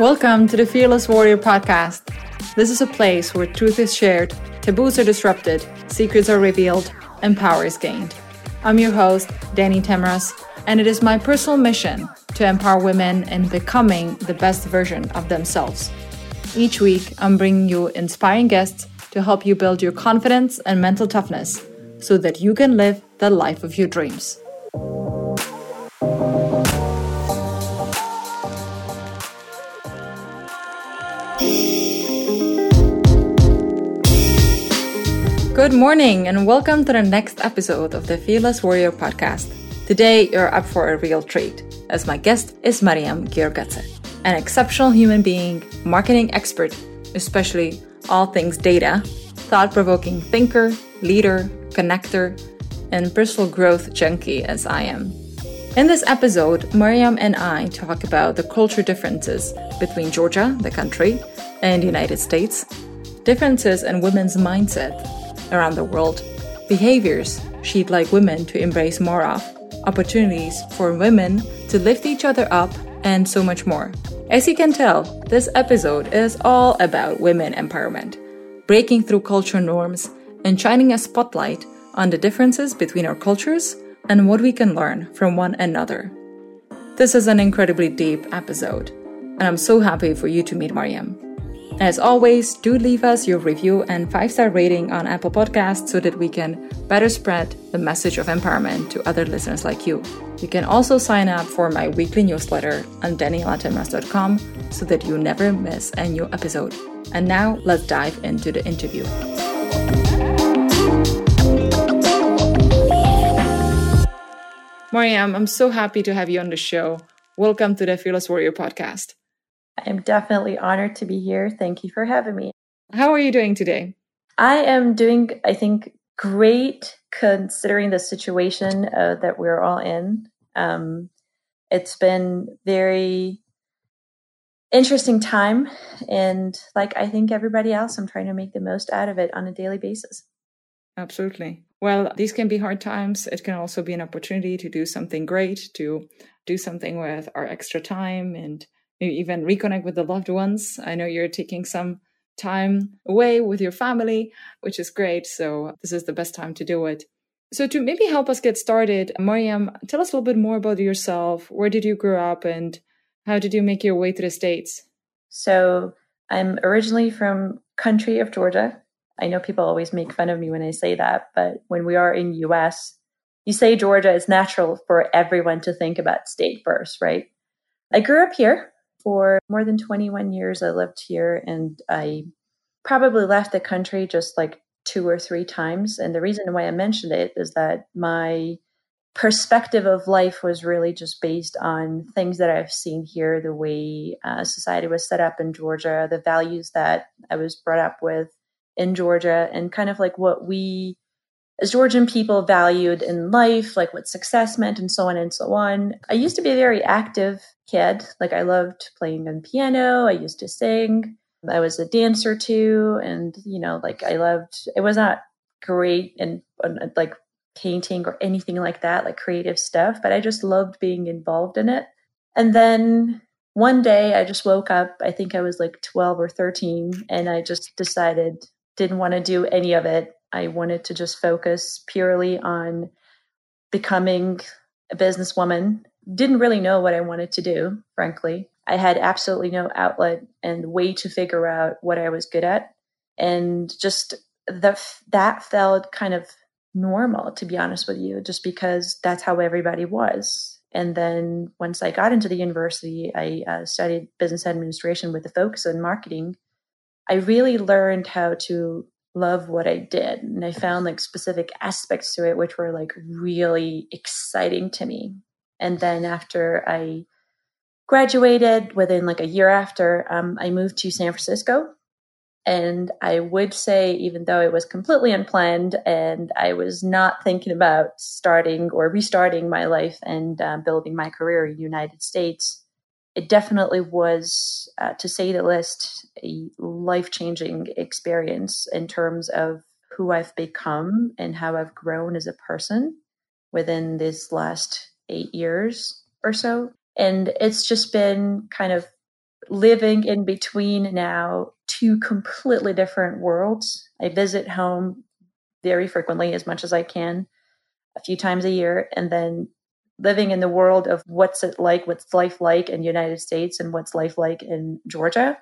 Welcome to the Fearless Warrior podcast. This is a place where truth is shared, taboos are disrupted, secrets are revealed, and power is gained. I'm your host, Danny Tamraz, and it is my personal mission to empower women in becoming the best version of themselves. Each week, I'm bringing you inspiring guests to help you build your confidence and mental toughness so that you can live the life of your dreams. Good morning, and welcome to the next episode of the Fearless Warrior podcast. Today, you're up for a real treat, as my guest is Mariam Giorgadze, an exceptional human being, marketing expert, especially all things data, thought provoking thinker, leader, connector, and personal growth junkie as I am. In this episode, Mariam and I talk about the culture differences between Georgia, the country, and the United States, differences in women's mindset around the world, behaviors she'd like women to embrace more of, opportunities for women to lift each other up, and so much more. As you can tell, this episode is all about women empowerment, breaking through cultural norms, and shining a spotlight on the differences between our cultures and what we can learn from one another. This is an incredibly deep episode, and I'm so happy for you to meet Mariam. As always, do leave us your review and five star rating on Apple Podcasts so that we can better spread the message of empowerment to other listeners like you. You can also sign up for my weekly newsletter on danielatamraz.com so that you never miss a new episode. And now let's dive into the interview. Mariam, I'm so happy to have you on the show. Welcome to the Fearless Warrior podcast. I'm definitely honored to be here. Thank you for having me. How are you doing today? I am doing, I think, great considering the situation uh, that we're all in. Um, it's been very interesting time, and like I think everybody else, I'm trying to make the most out of it on a daily basis. Absolutely. Well, these can be hard times. It can also be an opportunity to do something great, to do something with our extra time and maybe even reconnect with the loved ones. I know you're taking some time away with your family, which is great. So, this is the best time to do it. So, to maybe help us get started, Mariam, tell us a little bit more about yourself. Where did you grow up and how did you make your way to the States? So, I'm originally from country of Georgia, I know people always make fun of me when I say that, but when we are in US, you say Georgia, it's natural for everyone to think about state first, right? I grew up here for more than 21 years. I lived here and I probably left the country just like two or three times. And the reason why I mentioned it is that my perspective of life was really just based on things that I've seen here, the way uh, society was set up in Georgia, the values that I was brought up with, in Georgia and kind of like what we as Georgian people valued in life, like what success meant and so on and so on. I used to be a very active kid. Like I loved playing on piano. I used to sing. I was a dancer too. And, you know, like I loved, it was not great and like painting or anything like that, like creative stuff, but I just loved being involved in it. And then one day I just woke up, I think I was like 12 or 13, and I just decided didn't want to do any of it. I wanted to just focus purely on becoming a businesswoman. Didn't really know what I wanted to do, frankly. I had absolutely no outlet and way to figure out what I was good at. And just the, that felt kind of normal, to be honest with you, just because that's how everybody was. And then once I got into the university, I uh, studied business administration with a focus on marketing. I really learned how to love what I did. And I found like specific aspects to it which were like really exciting to me. And then after I graduated, within like a year after, um, I moved to San Francisco. And I would say, even though it was completely unplanned and I was not thinking about starting or restarting my life and uh, building my career in the United States, it definitely was, uh, to say the least, a life changing experience in terms of who I've become and how I've grown as a person within this last eight years or so. And it's just been kind of living in between now two completely different worlds. I visit home very frequently, as much as I can, a few times a year, and then living in the world of what's it like, what's life like in the United States and what's life like in Georgia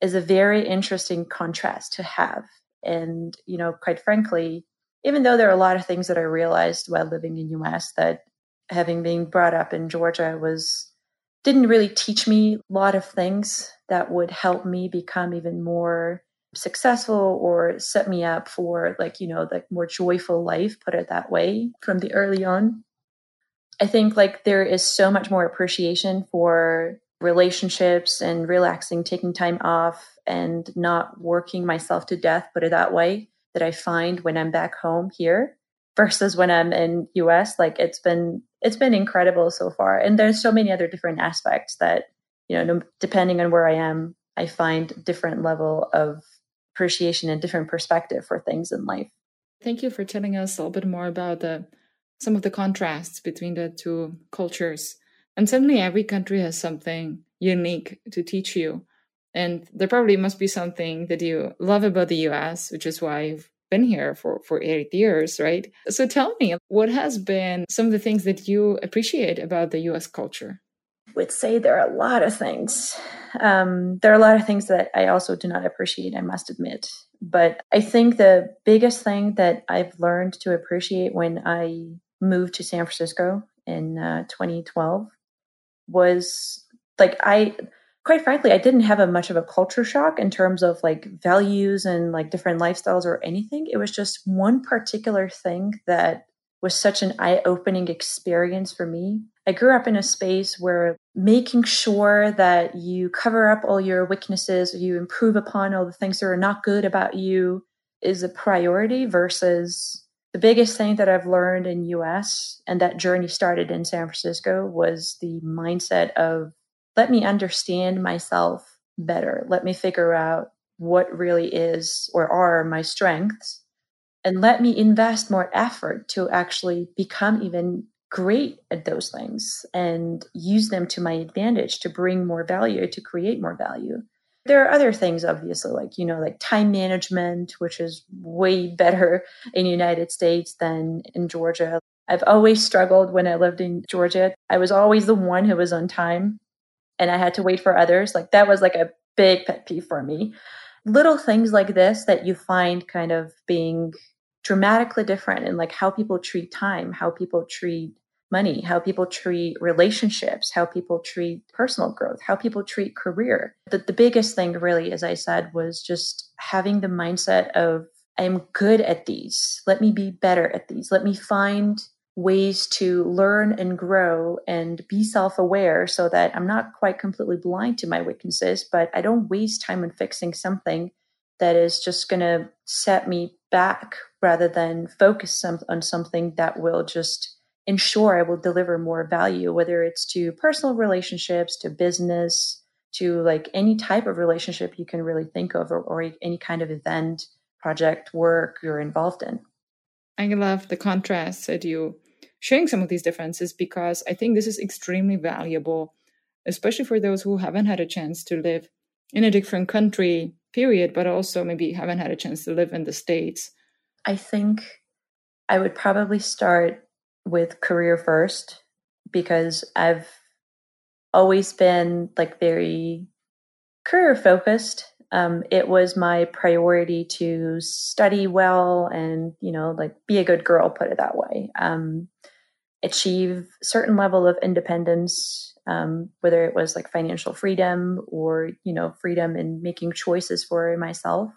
is a very interesting contrast to have. And, you know, quite frankly, even though there are a lot of things that I realized while living in US that having been brought up in Georgia was didn't really teach me a lot of things that would help me become even more successful or set me up for like, you know, the more joyful life, put it that way, from the early on. I think like there is so much more appreciation for relationships and relaxing, taking time off and not working myself to death, put it that way, that I find when I'm back home here versus when I'm in US. Like it's been it's been incredible so far. And there's so many other different aspects that, you know, depending on where I am, I find different level of appreciation and different perspective for things in life. Thank you for telling us a little bit more about the some of the contrasts between the two cultures. And certainly every country has something unique to teach you. And there probably must be something that you love about the US, which is why you've been here for, for eight years, right? So tell me, what has been some of the things that you appreciate about the US culture? I would say there are a lot of things. Um, there are a lot of things that I also do not appreciate, I must admit. But I think the biggest thing that I've learned to appreciate when I moved to San Francisco in uh, 2012 was like I quite frankly, I didn't have a much of a culture shock in terms of like values and like different lifestyles or anything. It was just one particular thing that was such an eye opening experience for me. I grew up in a space where making sure that you cover up all your weaknesses, you improve upon all the things that are not good about you is a priority versus the biggest thing that I've learned in US and that journey started in San Francisco was the mindset of let me understand myself better. Let me figure out what really is or are my strengths. And let me invest more effort to actually become even great at those things and use them to my advantage to bring more value, to create more value. There are other things, obviously, like, you know, like time management, which is way better in United States than in Georgia. I've always struggled when I lived in Georgia. I was always the one who was on time and I had to wait for others. Like that was like a big pet peeve for me. Little things like this that you find kind of being dramatically different in like how people treat time, how people treat money, how people treat relationships, how people treat personal growth, how people treat career. The, the biggest thing, really, as I said, was just having the mindset of I'm good at these. Let me be better at these. Let me find ways to learn and grow and be self aware so that I'm not quite completely blind to my weaknesses, but I don't waste time on fixing something that is just going to set me back rather than focus some, on something that will just ensure I will deliver more value, whether it's to personal relationships, to business, to like any type of relationship you can really think of, or, or any kind of event, project, work you're involved in. I love the contrast that you sharing some of these differences because I think this is extremely valuable, especially for those who haven't had a chance to live in a different country, period, but also maybe haven't had a chance to live in the States. I think I would probably start with career first because I've always been like very career focused. Um, it was my priority to study well and you know like be a good girl put it that way um, achieve certain level of independence um, whether it was like financial freedom or you know freedom in making choices for myself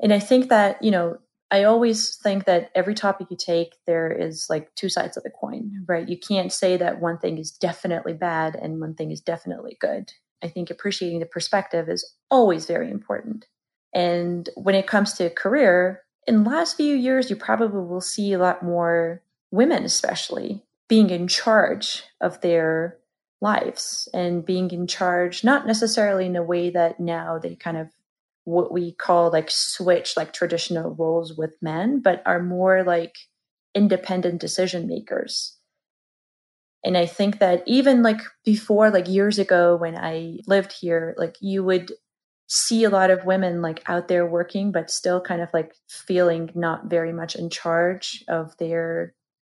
and i think that you know i always think that every topic you take there is like two sides of the coin right? You can't say that one thing is definitely bad and one thing is definitely good. I think appreciating the perspective is always very important. And when it comes to career in the last few years you probably will see a lot more women especially being in charge of their lives and being in charge not necessarily in a way that now they kind of what we call like switch like traditional roles with men but are more like independent decision makers And I think that even like before, like years ago when I lived here, like you would see a lot of women like out there working, but still kind of like feeling not very much in charge of their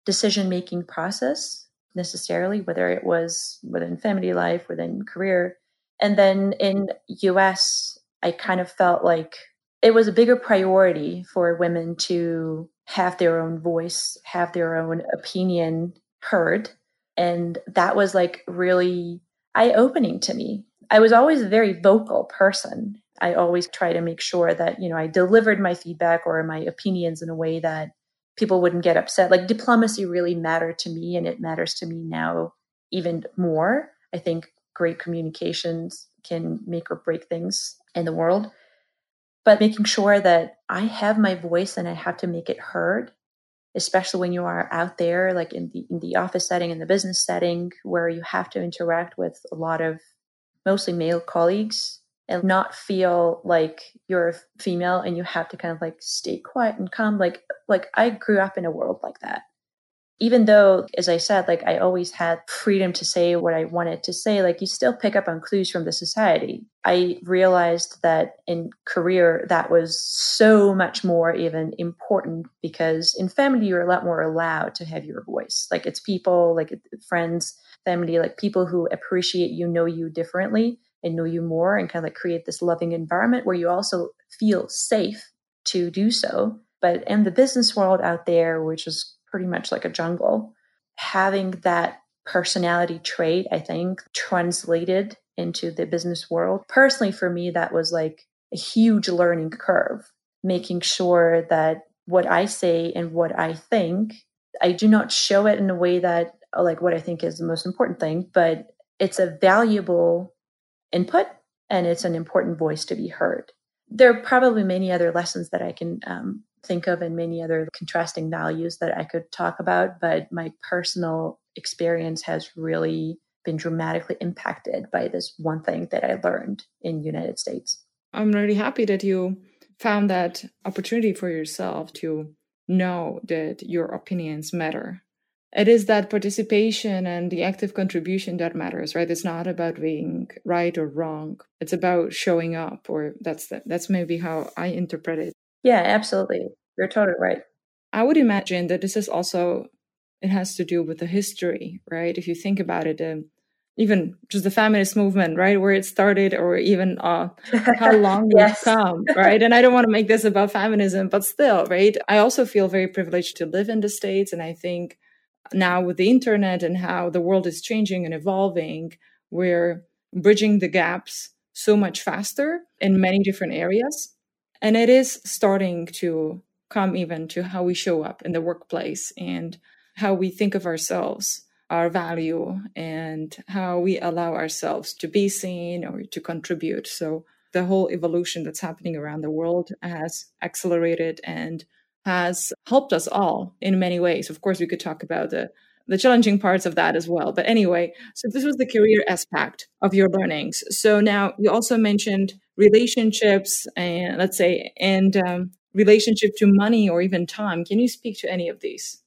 decision making process necessarily, whether it was within family life, within career. And then in US, I kind of felt like it was a bigger priority for women to have their own voice, have their own opinion heard and that was like really eye opening to me. I was always a very vocal person. I always try to make sure that, you know, I delivered my feedback or my opinions in a way that people wouldn't get upset. Like diplomacy really mattered to me and it matters to me now even more. I think great communications can make or break things in the world. But making sure that I have my voice and I have to make it heard especially when you are out there like in the in the office setting in the business setting where you have to interact with a lot of mostly male colleagues and not feel like you're a female and you have to kind of like stay quiet and calm like like i grew up in a world like that even though as i said like i always had freedom to say what i wanted to say like you still pick up on clues from the society. I realized that in career that was so much more even important because in family you're a lot more allowed to have your voice. Like it's people like friends family like people who appreciate you know you differently and know you more and kind of like create this loving environment where you also feel safe to do so. But in the business world out there which is pretty much like a jungle. Having that personality trait, I think, translated into the business world. Personally, for me, that was like a huge learning curve, making sure that what I say and what I think, I do not show it in a way that, like, what I think is the most important thing, but it's a valuable input and it's an important voice to be heard. There are probably many other lessons that I can um, think of and many other contrasting values that I could talk about, but my personal experience has really been dramatically impacted by this one thing that I learned in United States. I'm really happy that you found that opportunity for yourself to know that your opinions matter. It is that participation and the active contribution that matters, right? It's not about being right or wrong. It's about showing up, or that's the, that's maybe how I interpret it. Yeah, absolutely. You're totally right. I would imagine that this is also it has to do with the history, right? If you think about it, um, even just the feminist movement, right, where it started, or even uh, how long yes. we've come, right? And I don't want to make this about feminism, but still, right? I also feel very privileged to live in the states, and I think now with the internet and how the world is changing and evolving, we're bridging the gaps so much faster in many different areas and it is starting to come even to how we show up in the workplace and how we think of ourselves our value and how we allow ourselves to be seen or to contribute. So the whole evolution that's happening around the world has accelerated and has helped us all in many ways. Of course we could talk about the the challenging parts of that as well. But anyway so this was the career aspect of your learnings. So now you also mentioned relationships and let's say and um, relationship to money or even time. Can you speak to any of these?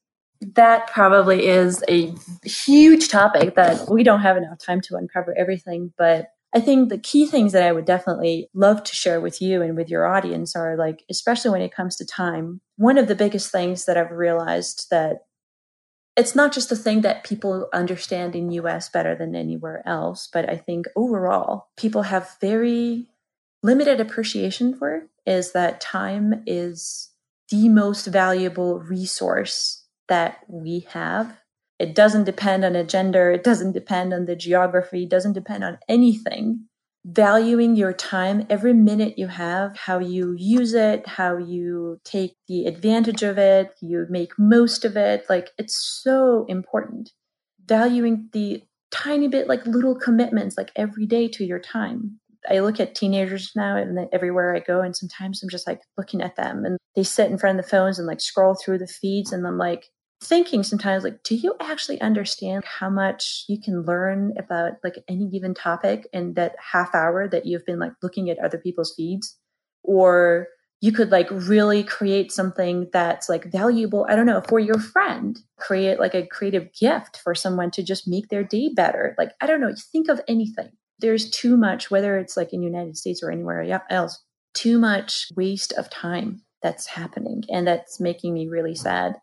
That probably is a huge topic that we don't have enough time to uncover everything but i think the key things that i would definitely love to share with you and with your audience are like especially when it comes to time one of the biggest things that i've realized that it's not just a thing that people understand in us better than anywhere else but i think overall people have very limited appreciation for is that time is the most valuable resource that we have. It doesn't depend on a gender, it doesn't depend on the geography, it doesn't depend on anything. Valuing your time, every minute you have, how you use it, how you take the advantage of it, you make most of it, like it's so important. Valuing the tiny bit, like little commitments, like every day to your time. I look at teenagers now and everywhere I go, and sometimes I'm just like looking at them and they sit in front of the phones and like scroll through the feeds, and I'm like thinking sometimes like, do you actually understand how much you can learn about like any given topic in that half hour that you've been like looking at other people's feeds? Or you could like really create something that's like valuable i don't know for your friend create like a creative gift for someone to just make their day better? Like i don't know think of anything. There's too much whether it's like in the united states or anywhere else too much waste of time that's happening and that's making me really sad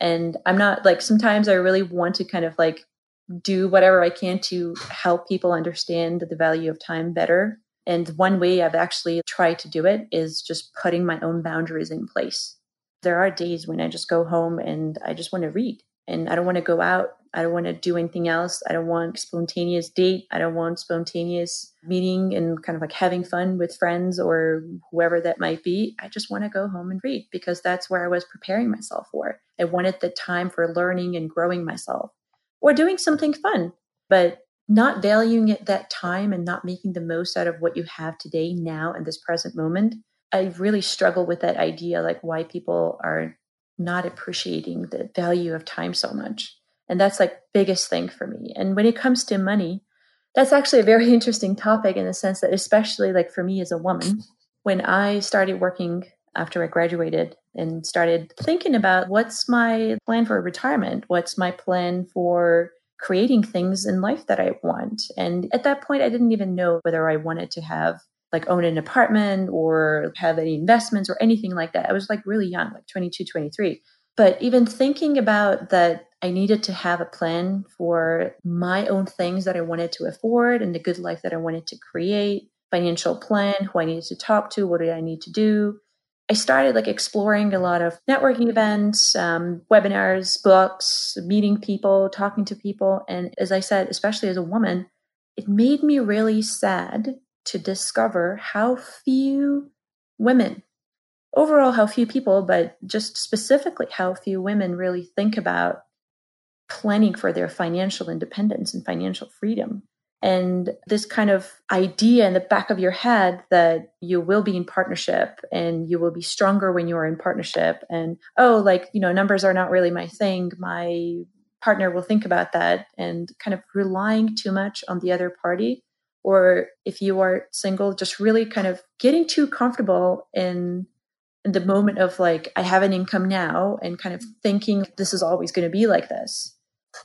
and i'm not like sometimes i really want to kind of like do whatever i can to help people understand the value of time better and one way I've actually tried to do it is just putting my own boundaries in place. There are days when I just go home and I just want to read and I don't want to go out. I don't want to do anything else. I don't want spontaneous date. I don't want spontaneous meeting and kind of like having fun with friends or whoever that might be. I just want to go home and read because that's where I was preparing myself for. I wanted the time for learning and growing myself or doing something fun. But not valuing it that time and not making the most out of what you have today, now, in this present moment. I really struggle with that idea, like why people are not appreciating the value of time so much. And that's like biggest thing for me. And when it comes to money, that's actually a very interesting topic in the sense that, especially like for me as a woman, when I started working after I graduated and started thinking about what's my plan for retirement, what's my plan for creating things in life that I want. And at that point, I didn't even know whether I wanted to have like own an apartment or have any investments or anything like that. I was like really young, like 22, 23. But even thinking about that, I needed to have a plan for my own things that I wanted to afford and the good life that I wanted to create, financial plan, who I needed to talk to, what did I need to do, I started like exploring a lot of networking events, um, webinars, books, meeting people, talking to people. And as I said, especially as a woman, it made me really sad to discover how few women, overall, how few people, but just specifically how few women really think about planning for their financial independence and financial freedom. And this kind of idea in the back of your head that you will be in partnership and you will be stronger when you are in partnership and oh like you know numbers are not really my thing. My partner will think about that and kind of relying too much on the other party or if you are single just really kind of getting too comfortable in in the moment of like i have an income now and kind of thinking this is always going to be like this.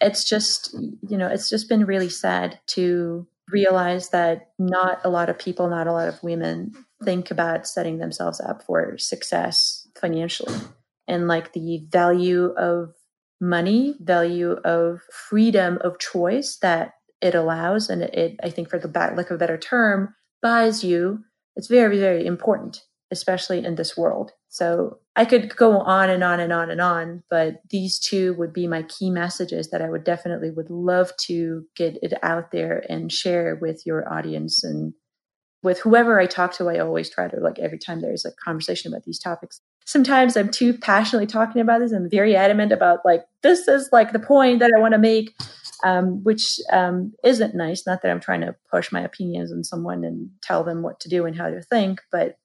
It's just you know it's just been really sad to realize that not a lot of people not a lot of women think about setting themselves up for success financially. And like the value of money value of freedom of choice that it allows and it, i think for the back lack of a better term buys you it's very very important especially in this world so I could go on and on and on and on, but these two would be my key messages that I would definitely would love to get it out there and share with your audience and with whoever I talk to. I always try to like every time there's a conversation about these topics. Sometimes I'm too passionately talking about this. I'm very adamant about like this is like the point that I want to make, um, which um, isn't nice. Not that I'm trying to push my opinions on someone and tell them what to do and how to think, but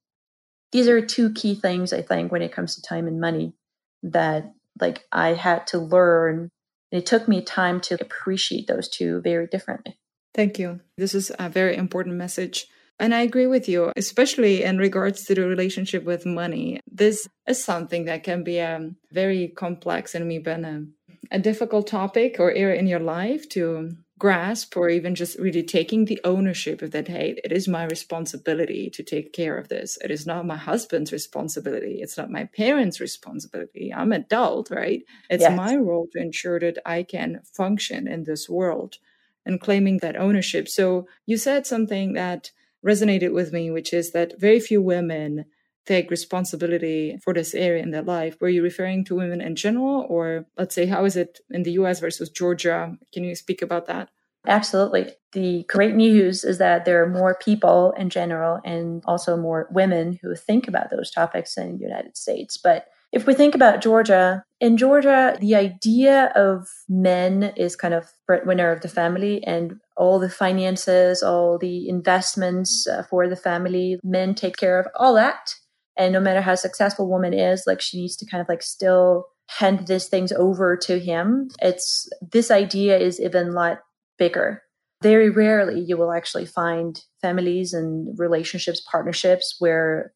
these are two key things I think when it comes to time and money that like I had to learn. And it took me time to appreciate those two very differently. Thank you. This is a very important message. And I agree with you, especially in regards to the relationship with money. This is something that can be um, very complex and maybe a, a difficult topic or area in your life to grasp or even just really taking the ownership of that hey it is my responsibility to take care of this. It is not my husband's responsibility. It's not my parents responsibility. I'm adult right? It's yes. my role to ensure that i can function in this world and claiming that ownership. So you said something that resonated with me which is that very few women take responsibility for this area in their life. Were you referring to women in general or let's say how is it in the us versus georgia? Can you speak about that? Absolutely. The great news is that there are more people in general and also more women who think about those topics in the united states. But if we think about Georgia, in Georgia, the idea of men is kind of breadwinner of the family and all the finances, all the investments uh, for the family, men take care of all that. And no matter how successful woman is, like she needs to kind of like still hand these things over to him. It's this idea is even lot bigger. Very rarely you will actually find families and relationships, partnerships where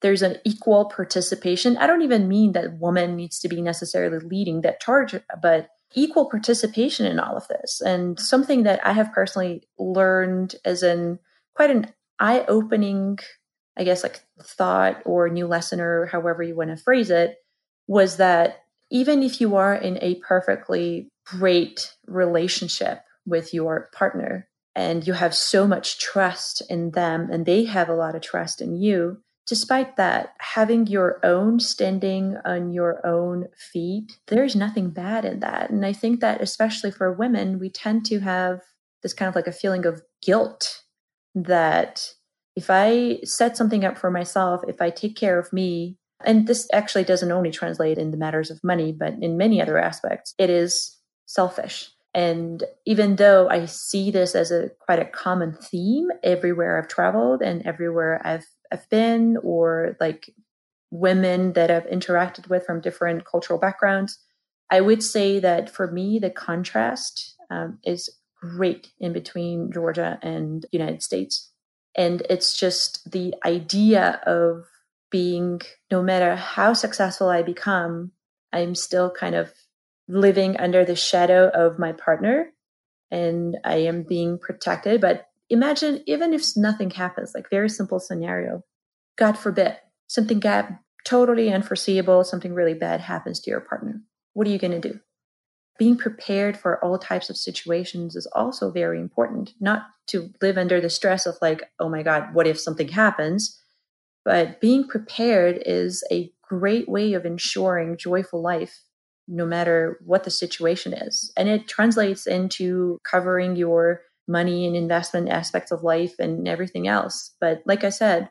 there's an equal participation. I don't even mean that woman needs to be necessarily leading that charge, but equal participation in all of this. And something that I have personally learned as in quite an eye opening, I guess, like thought or new lesson or however you want to phrase it was that even if you are in a perfectly great relationship with your partner and you have so much trust in them and they have a lot of trust in you, despite that, having your own standing on your own feet, there's nothing bad in that. And I think that, especially for women, we tend to have this kind of like a feeling of guilt that if I set something up for myself, if I take care of me, and this actually doesn't only translate in the matters of money, but in many other aspects, it is selfish. And even though I see this as a quite a common theme everywhere I've traveled and everywhere I've I've been or like women that I've interacted with from different cultural backgrounds, I would say that for me, the contrast um, is great in between Georgia and United States. And it's just the idea of being, no matter how successful I become, I'm still kind of living under the shadow of my partner and I am being protected. But imagine even if nothing happens, like very simple scenario, God forbid, something got totally unforeseeable, something really bad happens to your partner. What are you going to do? Being prepared for all types of situations is also very important, not to live under the stress of like, oh my God, what if something happens? But being prepared is a great way of ensuring joyful life no matter what the situation is. And it translates into covering your money and investment aspects of life and everything else. But like I said,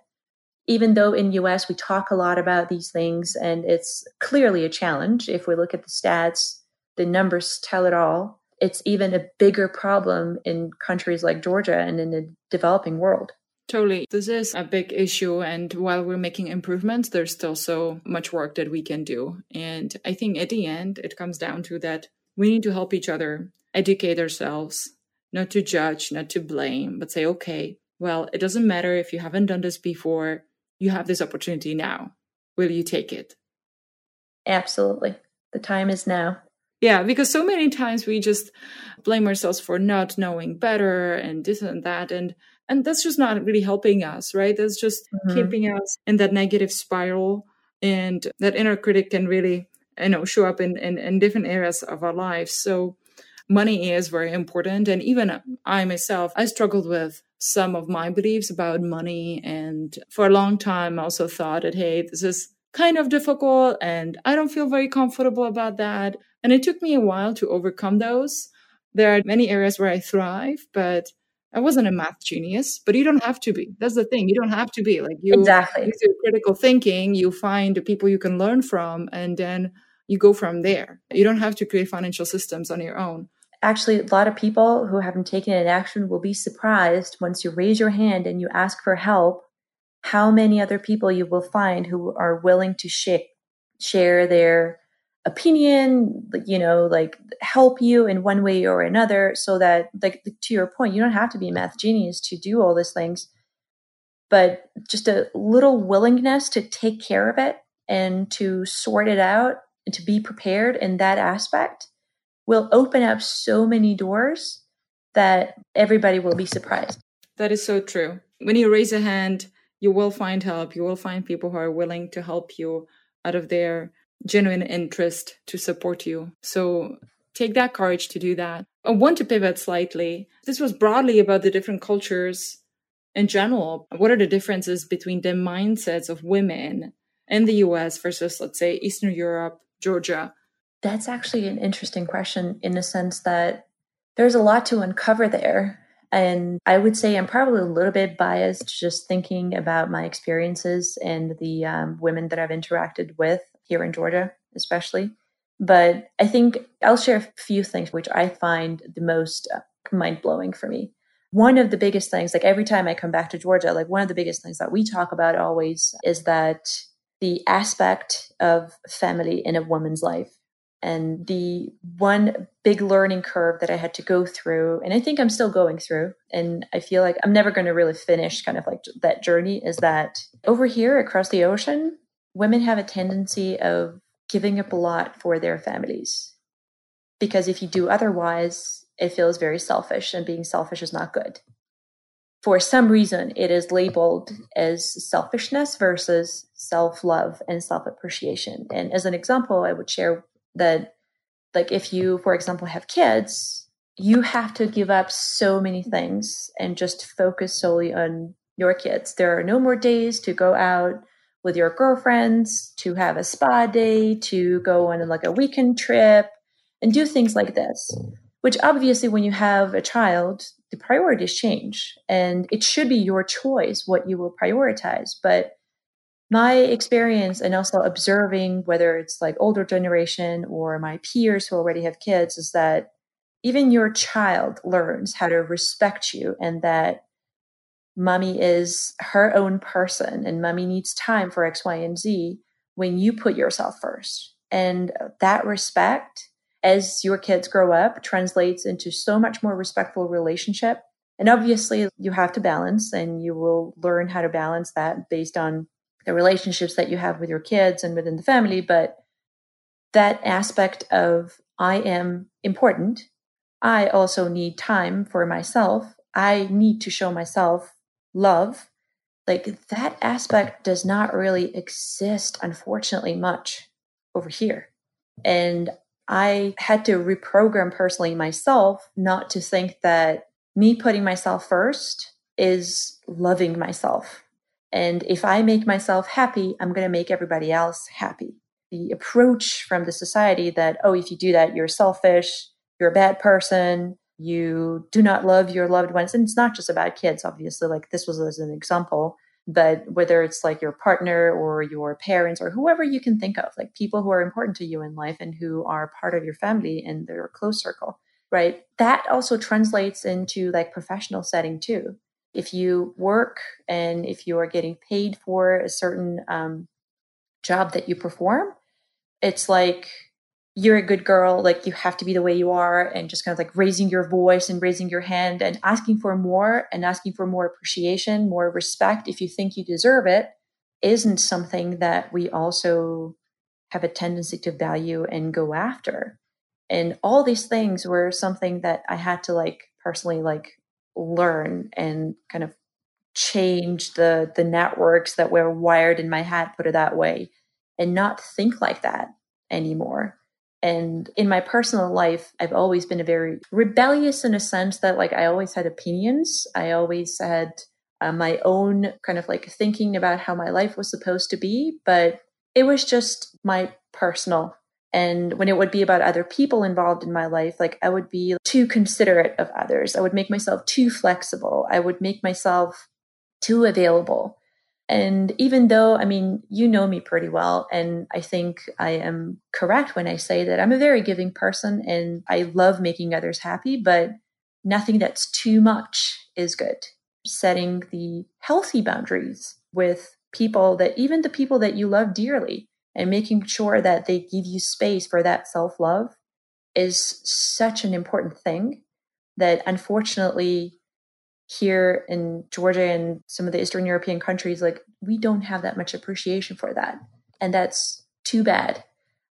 even though in US we talk a lot about these things and it's clearly a challenge if we look at the stats, the numbers tell it all. It's even a bigger problem in countries like Georgia and in the developing world. Totally. This is a big issue. And while we're making improvements, there's still so much work that we can do. And I think at the end, it comes down to that we need to help each other, educate ourselves, not to judge, not to blame, but say, okay, well, it doesn't matter if you haven't done this before, you have this opportunity now. Will you take it? Absolutely. The time is now. Yeah, because so many times we just blame ourselves for not knowing better and this and that. And and that's just not really helping us, right? That's just mm-hmm. keeping us in that negative spiral. And that inner critic can really, you know, show up in, in, in different areas of our lives. So money is very important. And even I myself, I struggled with some of my beliefs about money. And for a long time, I also thought that, hey, this is kind of difficult and I don't feel very comfortable about that. And it took me a while to overcome those. There are many areas where I thrive, but I wasn't a math genius, but you don't have to be. That's the thing. You don't have to be like you. Exactly. You do critical thinking. You find the people you can learn from, and then you go from there. You don't have to create financial systems on your own actually a lot of people who haven't taken an action will be surprised once you raise your hand and you ask for help how many other people you will find who are willing to sh- share their opinion you know like help you in one way or another so that like to your point you don't have to be a math genius to do all these things but just a little willingness to take care of it and to sort it out and to be prepared in that aspect will open up so many doors that everybody will be surprised. That is so true. When you raise a hand, you will find help. You will find people who are willing to help you out of their genuine interest to support you. So take that courage to do that. I want to pivot slightly. This was broadly about the different cultures in general. What are the differences between the mindsets of women in the US versus, let's say, Eastern Europe, Georgia? That's actually an interesting question in the sense that there's a lot to uncover there. And I would say I'm probably a little bit biased just thinking about my experiences and the um, women that I've interacted with here in Georgia, especially. But I think I'll share a few things which I find the most uh, mind blowing for me. One of the biggest things, like every time I come back to Georgia, like one of the biggest things that we talk about always is that the aspect of family in a woman's life And the one big learning curve that I had to go through, and I think I'm still going through, and I feel like I'm never going to really finish kind of like that journey, is that over here across the ocean, women have a tendency of giving up a lot for their families. Because if you do otherwise, it feels very selfish, and being selfish is not good. For some reason, it is labeled as selfishness versus self love and self appreciation. And as an example, I would share that like if you for example have kids you have to give up so many things and just focus solely on your kids there are no more days to go out with your girlfriends to have a spa day to go on like a weekend trip and do things like this which obviously when you have a child the priorities change and it should be your choice what you will prioritize but my experience and also observing whether it's like older generation or my peers who already have kids is that even your child learns how to respect you and that mommy is her own person and mommy needs time for x y and z when you put yourself first and that respect as your kids grow up translates into so much more respectful relationship and obviously you have to balance and you will learn how to balance that based on the relationships that you have with your kids and within the family, but that aspect of I am important. I also need time for myself. I need to show myself love. Like that aspect does not really exist, unfortunately, much over here. And I had to reprogram personally myself not to think that me putting myself first is loving myself and if I make myself happy, I'm going to make everybody else happy. The approach from the society that, oh, if you do that, you're selfish, you're a bad person, you do not love your loved ones. And it's not just about kids, obviously, like this was as an example, but whether it's like your partner or your parents or whoever you can think of, like people who are important to you in life and who are part of your family and their close circle, right? That also translates into like professional setting too if you work and if you are getting paid for a certain um, job that you perform, it's like you're a good girl, like you have to be the way you are, and just kind of like raising your voice and raising your hand and asking for more and asking for more appreciation, more respect if you think you deserve it, isn't something that we also have a tendency to value and go after. And all these things were something that I had to like personally like learn and kind of change the the networks that were wired in my head put it that way and not think like that anymore and in my personal life i've always been a very rebellious in a sense that like i always had opinions i always had uh, my own kind of like thinking about how my life was supposed to be but it was just my personal and when it would be about other people involved in my life, like I would be too considerate of others. I would make myself too flexible. I would make myself too available. And even though, I mean, you know me pretty well, and I think I am correct when I say that I'm a very giving person and I love making others happy, but nothing that's too much is good. Setting the healthy boundaries with people that even the people that you love dearly and making sure that they give you space for that self love is such an important thing that unfortunately here in Georgia and some of the Eastern European countries, like we don't have that much appreciation for that. And that's too bad.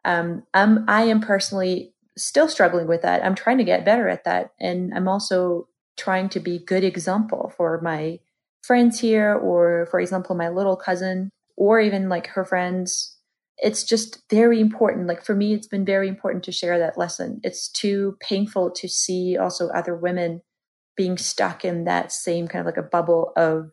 Um, I'm, I am personally still struggling with that. I'm trying to get better at that. And I'm also trying to be good example for my friends here, or for example, my little cousin, or even like her friends it's just very important. Like for me, it's been very important to share that lesson. It's too painful to see also other women being stuck in that same kind of like a bubble of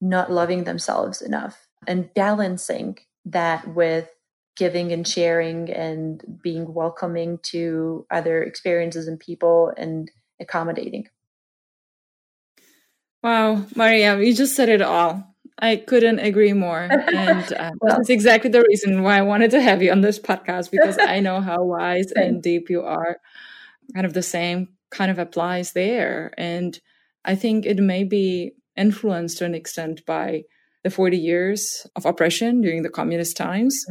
not loving themselves enough and balancing that with giving and sharing and being welcoming to other experiences and people and accommodating. Wow, Mariam, you just said it all. I couldn't agree more. And uh, well, that's exactly the reason why I wanted to have you on this podcast because I know how wise and deep you are. Kind of the same kind of applies there. And I think it may be influenced to an extent by the 40 years of oppression during the communist times.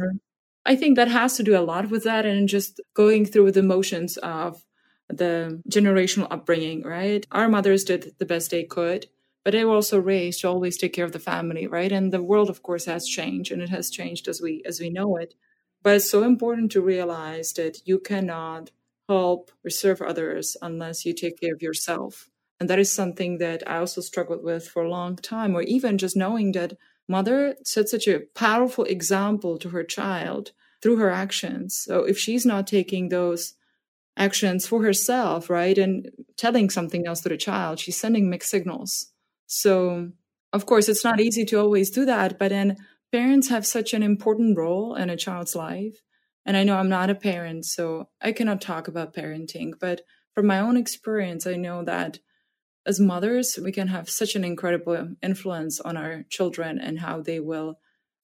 I think that has to do a lot with that and just going through the motions of the generational upbringing, right? Our mothers did the best they could, but they were also raised to always take care of the family, right? And the world, of course, has changed and it has changed as we as we know it. But it's so important to realize that you cannot help or serve others unless you take care of yourself. And that is something that I also struggled with for a long time, or even just knowing that mother set such a powerful example to her child through her actions. So if she's not taking those actions for herself, right, and telling something else to the child, she's sending mixed signals. So, of course, it's not easy to always do that, but then parents have such an important role in a child's life. And I know I'm not a parent, so I cannot talk about parenting, but from my own experience, I know that as mothers, we can have such an incredible influence on our children and how they will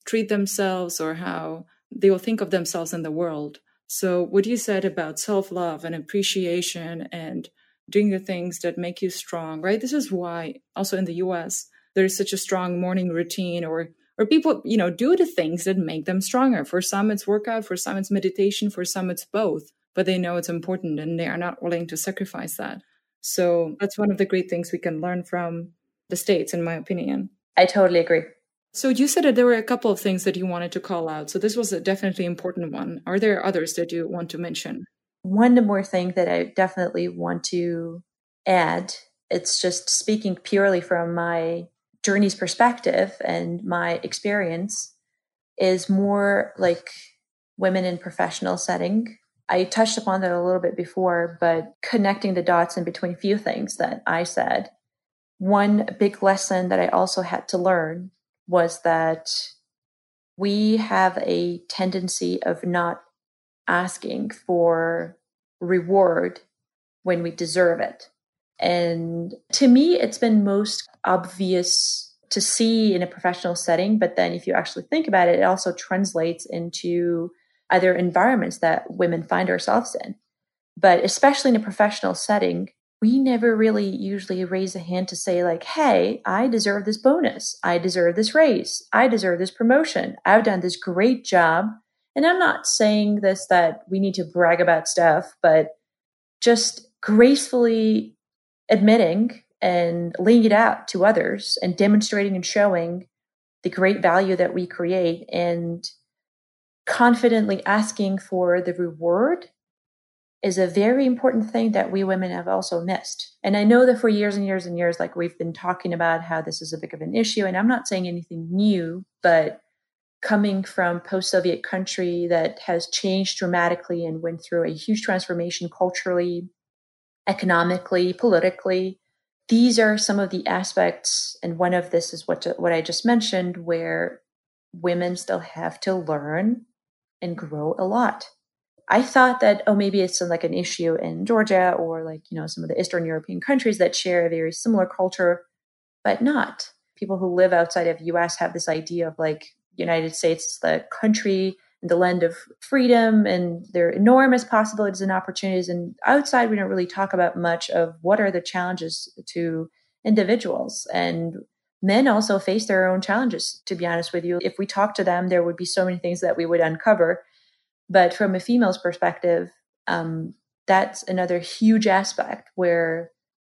treat themselves or how they will think of themselves in the world. So, what you said about self love and appreciation and doing the things that make you strong, right? This is why also in the US, there's such a strong morning routine or or people, you know, do the things that make them stronger. For some, it's workout, for some, it's meditation, for some, it's both, but they know it's important and they are not willing to sacrifice that. So that's one of the great things we can learn from the States, in my opinion. I totally agree. So you said that there were a couple of things that you wanted to call out. So this was a definitely important one. Are there others that you want to mention? One more thing that I definitely want to add. It's just speaking purely from my journey's perspective and my experience is more like women in professional setting I touched upon that a little bit before, but connecting the dots in between a few things that I said. One big lesson that I also had to learn was that we have a tendency of not asking for reward when we deserve it. And to me, it's been most obvious to see in a professional setting. But then if you actually think about it, it also translates into other environments that women find ourselves in. But especially in a professional setting, we never really usually raise a hand to say, like, hey, I deserve this bonus. I deserve this raise. I deserve this promotion. I've done this great job. And I'm not saying this that we need to brag about stuff, but just gracefully admitting and laying it out to others and demonstrating and showing the great value that we create and confidently asking for the reward is a very important thing that we women have also missed. And I know that for years and years and years, like we've been talking about how this is a big of an issue, and I'm not saying anything new, but coming from post-Soviet country that has changed dramatically and went through a huge transformation culturally, economically, politically. These are some of the aspects, and one of this is what what I just mentioned, where women still have to learn and grow a lot. I thought that, oh, maybe it's like an issue in Georgia or like, you know, some of the Eastern European countries that share a very similar culture, but not. People who live outside of US have this idea of like United States is the country the land of freedom and there are enormous possibilities and opportunities. And outside, we don't really talk about much of what are the challenges to individuals. And men also face their own challenges, to be honest with you. If we talk to them, there would be so many things that we would uncover. But from a female's perspective, um, that's another huge aspect where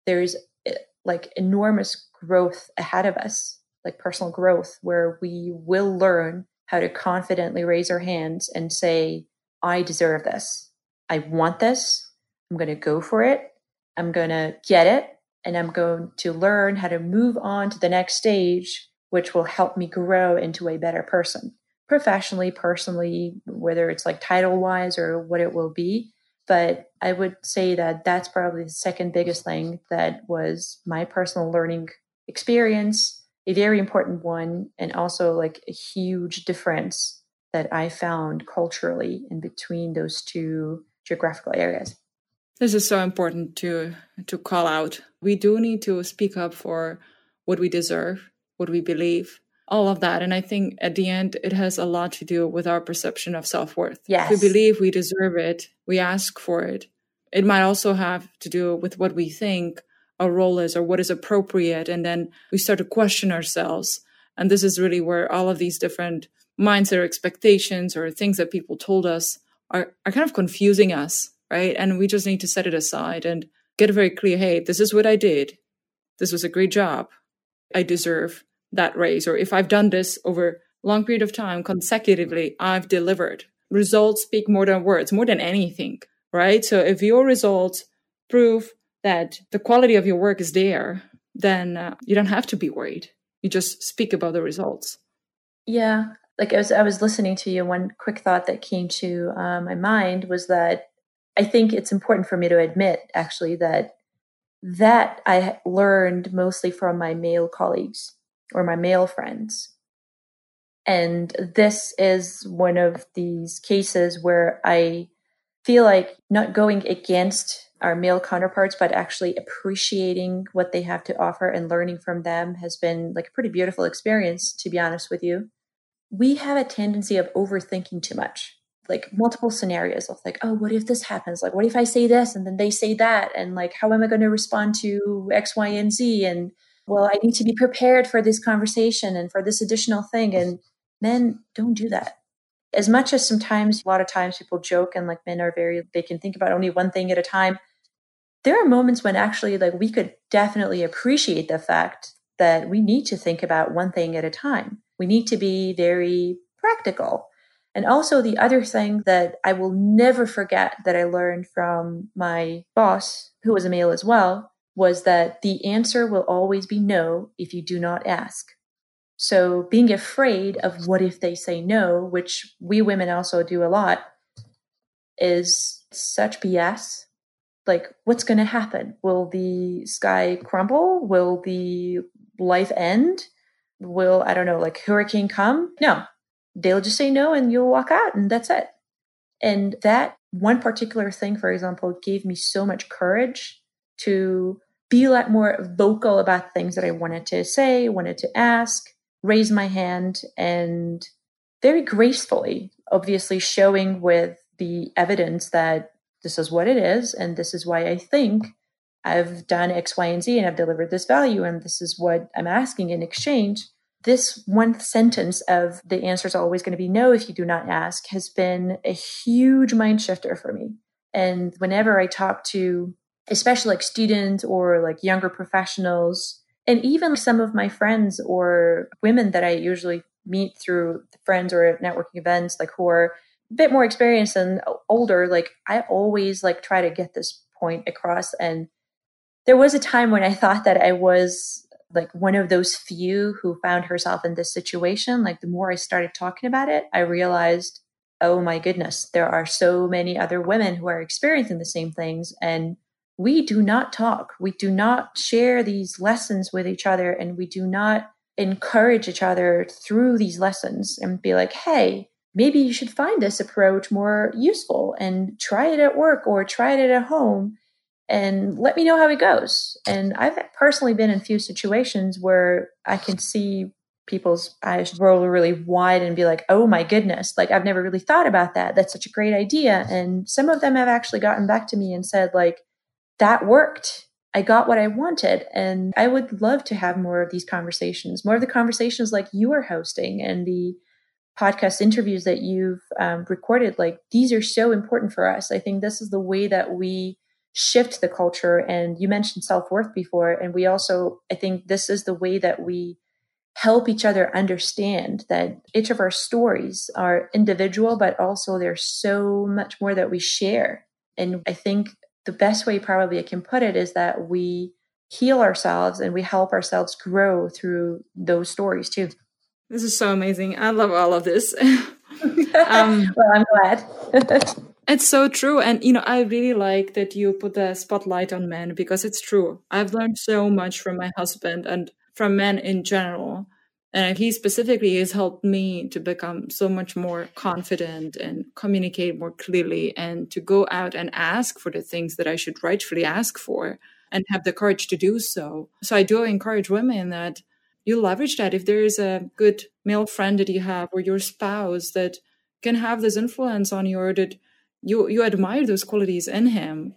there's eh, like enormous growth ahead of us, like personal growth, where we will learn how to confidently raise our hands and say, I deserve this. I want this. I'm going to go for it. I'm going to get it and I'm going to learn how to move on to the next stage, which will help me grow into a better person professionally, personally, whether it's like title wise or what it will be. But I would say that that's probably the second biggest thing that was my personal learning experience, a very important one, and also like a huge difference that I found culturally in between those two geographical areas. This is so important to to call out. We do need to speak up for what we deserve, what we believe, all of that. And I think at the end, it has a lot to do with our perception of self worth. Yes. If we believe we deserve it, we ask for it. It might also have to do with what we think our role is or what is appropriate. And then we start to question ourselves. And this is really where all of these different mindset or expectations or things that people told us are, are kind of confusing us, right? And we just need to set it aside and get very clear hey, this is what I did. This was a great job. I deserve that raise. Or if I've done this over a long period of time consecutively, I've delivered. Results speak more than words, more than anything, right? So if your results prove that the quality of your work is there, then uh, you don't have to be worried. You just speak about the results. Yeah, like as I was listening to you, one quick thought that came to uh, my mind was that I think it's important for me to admit, actually, that that I learned mostly from my male colleagues or my male friends. And this is one of these cases where I feel like not going against our male counterparts, but actually appreciating what they have to offer and learning from them has been like a pretty beautiful experience, to be honest with you. We have a tendency of overthinking too much, like multiple scenarios of like, oh, what if this happens? Like, what if I say this and then they say that? And like, how am I going to respond to X, Y, and Z? And well, I need to be prepared for this conversation and for this additional thing. And men don't do that. As much as sometimes, a lot of times people joke and like men are very, they can think about only one thing at a time. There are moments when actually, like, we could definitely appreciate the fact that we need to think about one thing at a time. We need to be very practical. And also, the other thing that I will never forget that I learned from my boss, who was a male as well, was that the answer will always be no if you do not ask. So being afraid of what if they say no, which we women also do a lot, is such BS. Like, what's going to happen? Will the sky crumble? Will the life end? Will, I don't know, like hurricane come? No, they'll just say no and you'll walk out and that's it. And that one particular thing, for example, gave me so much courage to be a lot more vocal about things that I wanted to say, wanted to ask, raise my hand, and very gracefully, obviously showing with the evidence that this is what it is, and this is why I think I've done X, Y, and Z, and I've delivered this value, and this is what I'm asking in exchange. This one sentence of the answer is always going to be no if you do not ask has been a huge mind shifter for me. And whenever I talk to especially like students or like younger professionals and even some of my friends or women that I usually meet through friends or networking events like who are bit more experienced and older like I always like try to get this point across. And there was a time when I thought that I was like one of those few who found herself in this situation. Like the more I started talking about it I realized oh my goodness there are so many other women who are experiencing the same things. And we do not talk. We do not share these lessons with each other. And we do not encourage each other through these lessons and be like, hey, maybe you should find this approach more useful and try it at work or try it at home and let me know how it goes. And I've personally been in a few situations where I can see people's eyes roll really wide and be like, oh my goodness, like I've never really thought about that. That's such a great idea. And some of them have actually gotten back to me and said, like, that worked. I got what I wanted. And I would love to have more of these conversations, more of the conversations like you are hosting and the podcast interviews that you've um, recorded. Like these are so important for us. I think this is the way that we shift the culture. And you mentioned self worth before. And we also, I think this is the way that we help each other understand that each of our stories are individual, but also there's so much more that we share. And I think the best way probably I can put it is that we heal ourselves and we help ourselves grow through those stories too. This is so amazing. I love all of this. um, well, I'm glad. it's so true. And, you know, I really like that you put the spotlight on men because it's true. I've learned so much from my husband and from men in general. And he specifically has helped me to become so much more confident and communicate more clearly and to go out and ask for the things that I should rightfully ask for and have the courage to do so. So I do encourage women that you leverage that. If there is a good male friend that you have or your spouse that can have this influence on you or that you, you admire those qualities in him,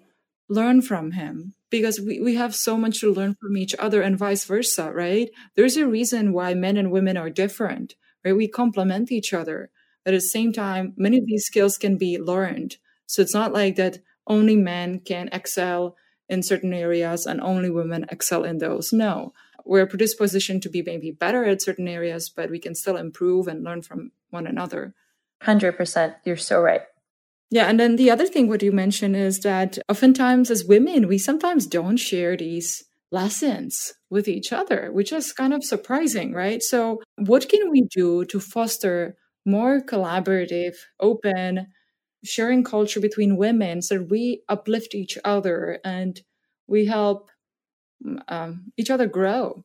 learn from him because we, we have so much to learn from each other and vice versa, right? There's a reason why men and women are different. right? We complement each other. At the same time, many of these skills can be learned. So it's not like that only men can excel in certain areas and only women excel in those. No, we're predispositioned to be maybe better at certain areas, but we can still improve and learn from one another. 100%. You're so right. Yeah. And then the other thing, what you mentioned is that oftentimes as women, we sometimes don't share these lessons with each other, which is kind of surprising, right? So, what can we do to foster more collaborative, open, sharing culture between women so that we uplift each other and we help um, each other grow?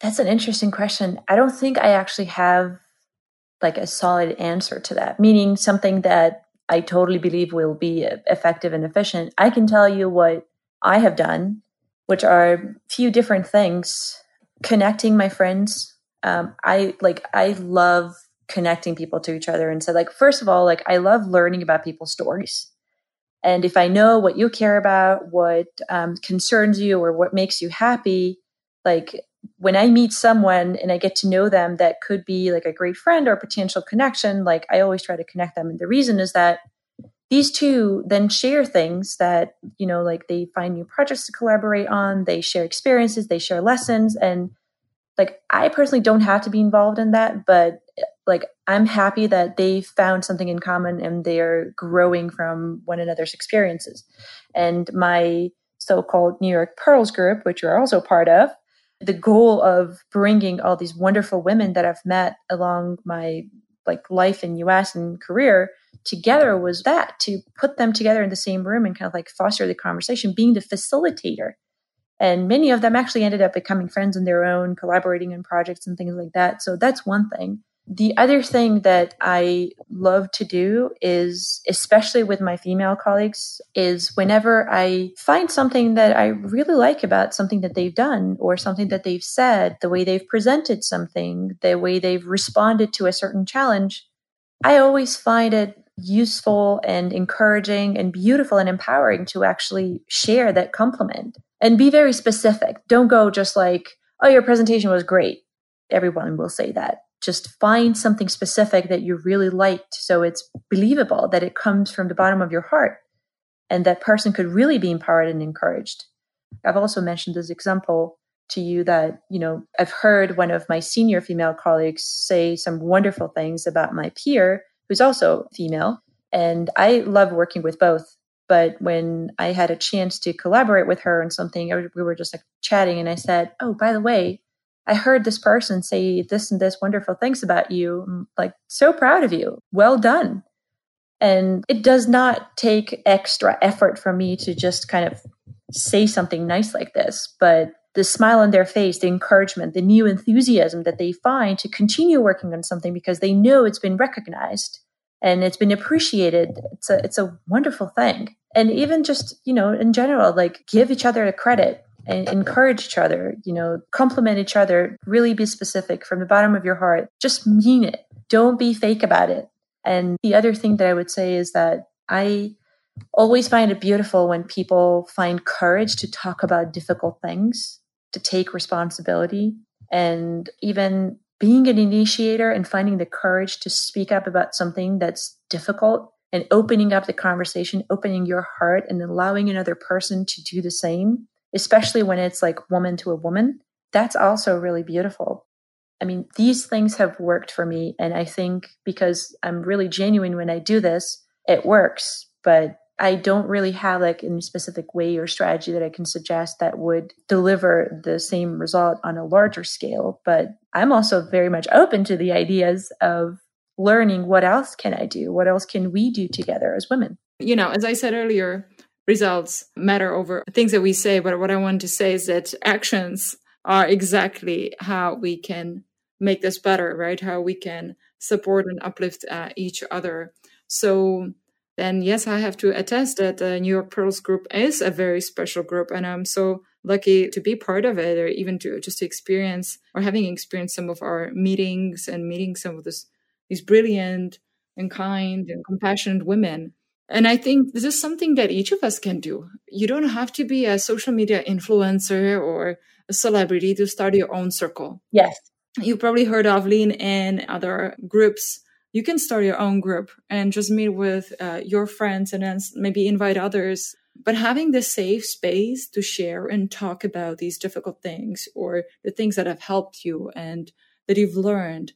That's an interesting question. I don't think I actually have like a solid answer to that, meaning something that I totally believe will be effective and efficient. I can tell you what I have done, which are few different things. Connecting my friends. Um, I like I love connecting people to each other and so like first of all like i love learning about people's stories and if i know what you care about what um, concerns you or what makes you happy like when i meet someone and i get to know them that could be like a great friend or potential connection like i always try to connect them. And the reason is that these two then share things that you know like they find new projects to collaborate on they share experiences they share lessons. And like i personally don't have to be involved in that but like i'm happy that they found something in common and they're growing from one another's experiences. And my so-called new york pearls group which you're also part of the goal of bringing all these wonderful women that i've met along my like life in us and career together was that to put them together in the same room and kind of like foster the conversation being the facilitator. And many of them actually ended up becoming friends on their own collaborating in projects and things like that. So that's one thing the other thing that I love to do is, especially with my female colleagues, is whenever I find something that I really like about something that they've done or something that they've said, the way they've presented something, the way they've responded to a certain challenge, I always find it useful and encouraging and beautiful and empowering to actually share that compliment and be very specific. Don't go just like, oh, your presentation was great. Everyone will say that just find something specific that you really liked so it's believable that it comes from the bottom of your heart and that person could really be empowered and encouraged. I've also mentioned this example to you that you know i've heard one of my senior female colleagues say some wonderful things about my peer who's also female and i love working with both. But when i had a chance to collaborate with her on something we were just like chatting and i said oh by the way I heard this person say this and this wonderful things about you. I'm like, so proud of you. Well done. And it does not take extra effort for me to just kind of say something nice like this, but the smile on their face, the encouragement, the new enthusiasm that they find to continue working on something because they know it's been recognized and it's been appreciated. It's a it's a wonderful thing. And even just, you know, in general, like give each other a credit and encourage each other, you know, compliment each other, really be specific from the bottom of your heart. Just mean it. Don't be fake about it. And the other thing that I would say is that I always find it beautiful when people find courage to talk about difficult things, to take responsibility, and even being an initiator and finding the courage to speak up about something that's difficult and opening up the conversation, opening your heart and allowing another person to do the same especially when it's like woman to a woman, that's also really beautiful. I mean, these things have worked for me. And I think because I'm really genuine when I do this, it works. But I don't really have like any specific way or strategy that I can suggest that would deliver the same result on a larger scale. But I'm also very much open to the ideas of learning what else can I do? What else can we do together as women? You know, as I said earlier, results matter over things that we say. But what I want to say is that actions are exactly how we can make this better, right? How we can support and uplift uh, each other. So then, yes, I have to attest that the New York Pearls group is a very special group, and I'm so lucky to be part of it, or even to just to experience or having experienced some of our meetings and meeting some of this these brilliant and kind and compassionate women and I think this is something that each of us can do. You don't have to be a social media influencer or a celebrity to start your own circle. Yes. you've probably heard of Lean In, other groups. You can start your own group and just meet with uh, your friends and then maybe invite others. But having this safe space to share and talk about these difficult things or the things that have helped you and that you've learned,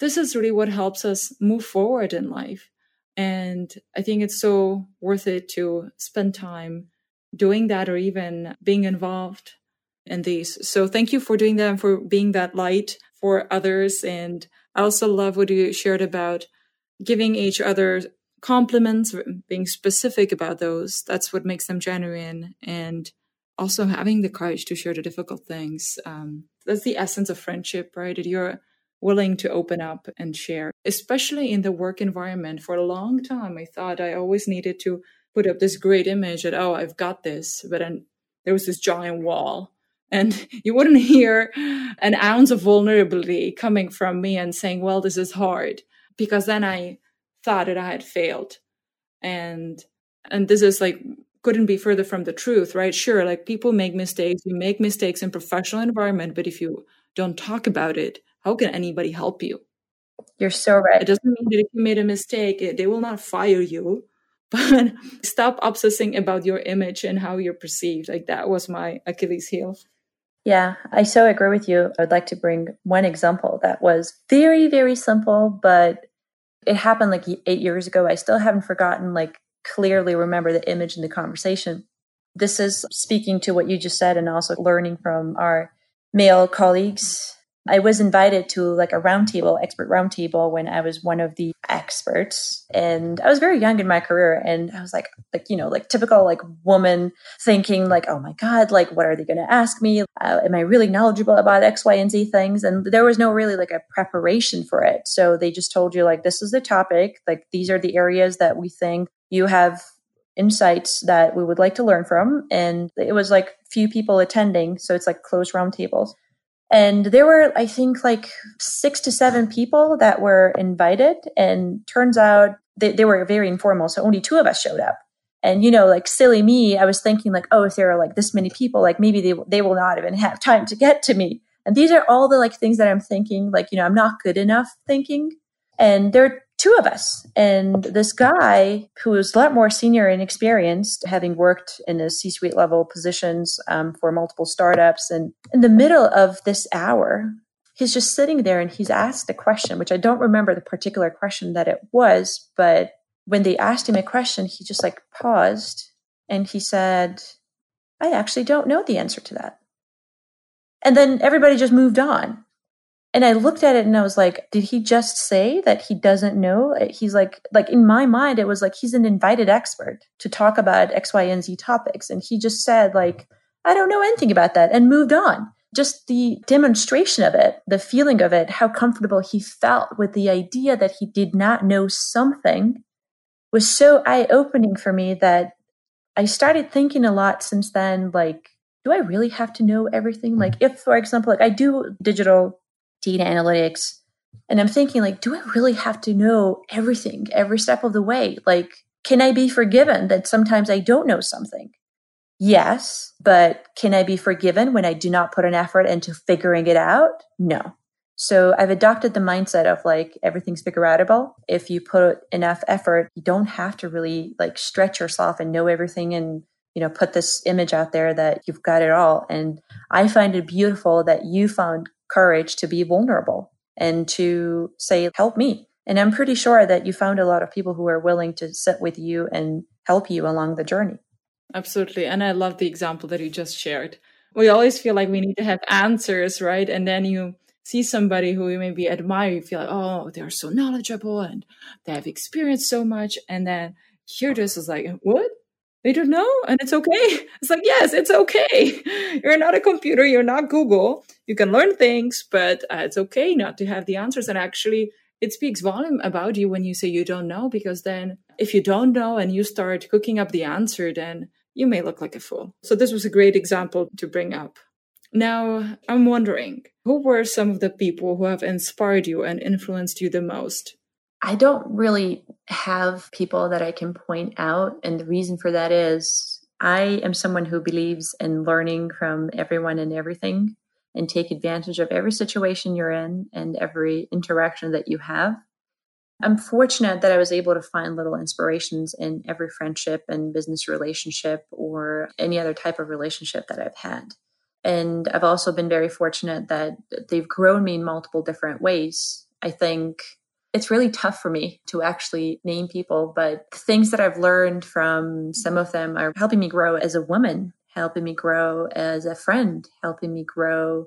this is really what helps us move forward in life. And I think it's so worth it to spend time doing that or even being involved in these. So thank you for doing that and for being that light for others. And I also love what you shared about giving each other compliments, being specific about those. That's what makes them genuine. And also having the courage to share the difficult things. Um, that's the essence of friendship, right? You're willing to open up and share, especially in the work environment. For a long time, I thought I always needed to put up this great image that, oh, I've got this. But then there was this giant wall and you wouldn't hear an ounce of vulnerability coming from me and saying, well, this is hard, because then I thought that I had failed. And and this is like couldn't be further from the truth, right? Sure, like people make mistakes, you make mistakes in professional environment, but if you don't talk about it, how can anybody help you? You're so right. It doesn't mean that if you made a mistake, they will not fire you, but stop obsessing about your image and how you're perceived. Like that was my Achilles heel. Yeah, I so agree with you. I'd like to bring one example that was very, very simple, but it happened like eight years ago. I still haven't forgotten, like, clearly remember the image in the conversation. This is speaking to what you just said and also learning from our male colleagues I was invited to like a roundtable, expert roundtable when I was one of the experts. And I was very young in my career. And I was like, like, you know, like typical like woman thinking like, oh my God, like, what are they going to ask me? Uh, am I really knowledgeable about X, Y, and Z things? And there was no really like a preparation for it. So they just told you like, this is the topic. Like, these are the areas that we think you have insights that we would like to learn from. And it was like few people attending. So it's like closed roundtables. And there were, I think, like six to seven people that were invited. And turns out they, they were very informal. So only two of us showed up. And, you know, like silly me, I was thinking like, oh, if there are like this many people, like maybe they, they will not even have time to get to me. And these are all the like things that I'm thinking, like, you know, I'm not good enough thinking. And there two of us. And this guy, who was a lot more senior and experienced, having worked in the C suite level positions um, for multiple startups, and in the middle of this hour, he's just sitting there and he's asked a question, which I don't remember the particular question that it was, but when they asked him a question, he just like paused and he said, I actually don't know the answer to that. And then everybody just moved on. And I looked at it and I was like, did he just say that he doesn't know? Uh, he's like, like in my mind, it was like he's an invited expert to talk about X, Y, and Z topics. And he just said, like, I don't know anything about that and moved on. Just the demonstration of it, the feeling of it, how comfortable he felt with the idea that he did not know something was so eye opening for me that I started thinking a lot since then, like, do I really have to know everything? Like, mm-hmm. if, for example, like I do digital data analytics. And I'm thinking, like, do I really have to know everything every step of the way? Like, can I be forgiven that sometimes I don't know something? Yes, but can I be forgiven when I do not put an effort into figuring it out? No. So I've adopted the mindset of like everything's figure outable. If you put enough effort, you don't have to really like stretch yourself and know everything and you know put this image out there that you've got it all. And I find it beautiful that you found courage to be vulnerable and to say, help me. And I'm pretty sure that you found a lot of people who are willing to sit with you and help you along the journey. Absolutely. And I love the example that you just shared. We always feel like we need to have answers, right? And then you see somebody who you maybe admire, you feel like, oh, they're so knowledgeable and they have experienced so much. And then here this is like, what? They don't know and it's okay. It's like yes it's okay. You're not a computer you're not google. You can learn things but uh, it's okay not to have the answers and actually it speaks volume about you when you say you don't know because then if you don't know and you start cooking up the answer then you may look like a fool. So this was a great example to bring up. Now i'm wondering who were some of the people who have inspired you and influenced you the most I don't really have people that I can point out. And the reason for that is I am someone who believes in learning from everyone and everything. and take advantage of every situation you're in and every interaction that you have. I'm fortunate that I was able to find little inspirations in every friendship and business relationship or any other type of relationship that I've had. And I've also been very fortunate that they've grown me in multiple different ways. I think it's really tough for me to actually name people, but things that I've learned from some of them are helping me grow as a woman, helping me grow as a friend, helping me grow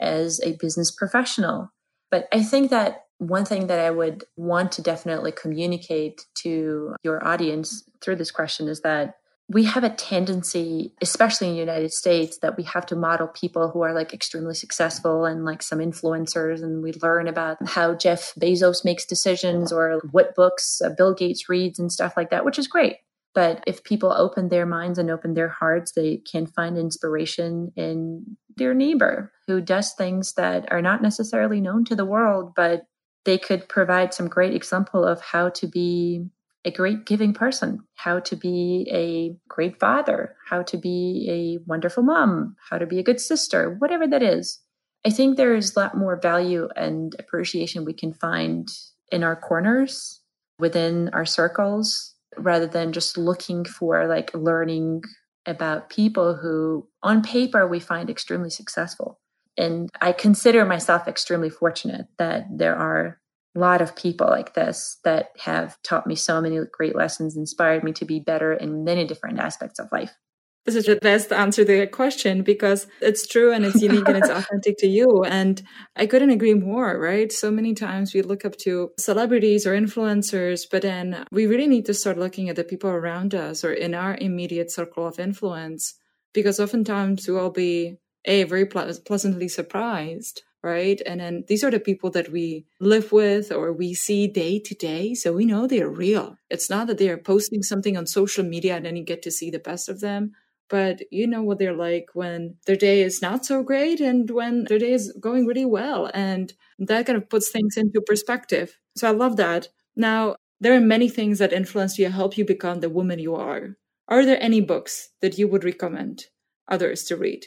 as a business professional. But I think that one thing that I would want to definitely communicate to your audience through this question is that we have a tendency, especially in the United States, that we have to model people who are like extremely successful and like some influencers. And we learn about how Jeff Bezos makes decisions or what books uh, Bill Gates reads and stuff like that, which is great. But if people open their minds and open their hearts, they can find inspiration in their neighbor who does things that are not necessarily known to the world, but they could provide some great example of how to be a great giving person, how to be a great father, how to be a wonderful mom, how to be a good sister, whatever that is. I think there is a lot more value and appreciation we can find in our corners, within our circles, rather than just looking for like learning about people who on paper we find extremely successful. And I consider myself extremely fortunate that there are lot of people like this that have taught me so many great lessons, inspired me to be better in many different aspects of life. This is the best answer to the question because it's true and it's unique and it's authentic to you. And I couldn't agree more, right? So many times we look up to celebrities or influencers, but then we really need to start looking at the people around us or in our immediate circle of influence because oftentimes we'll be a very ple- pleasantly surprised right? And then these are the people that we live with or we see day to day. So we know they're real. It's not that they are posting something on social media and then you get to see the best of them. But you know what they're like when their day is not so great and when their day is going really well. And that kind of puts things into perspective. So I love that. Now, there are many things that influence you, help you become the woman you are. Are there any books that you would recommend others to read?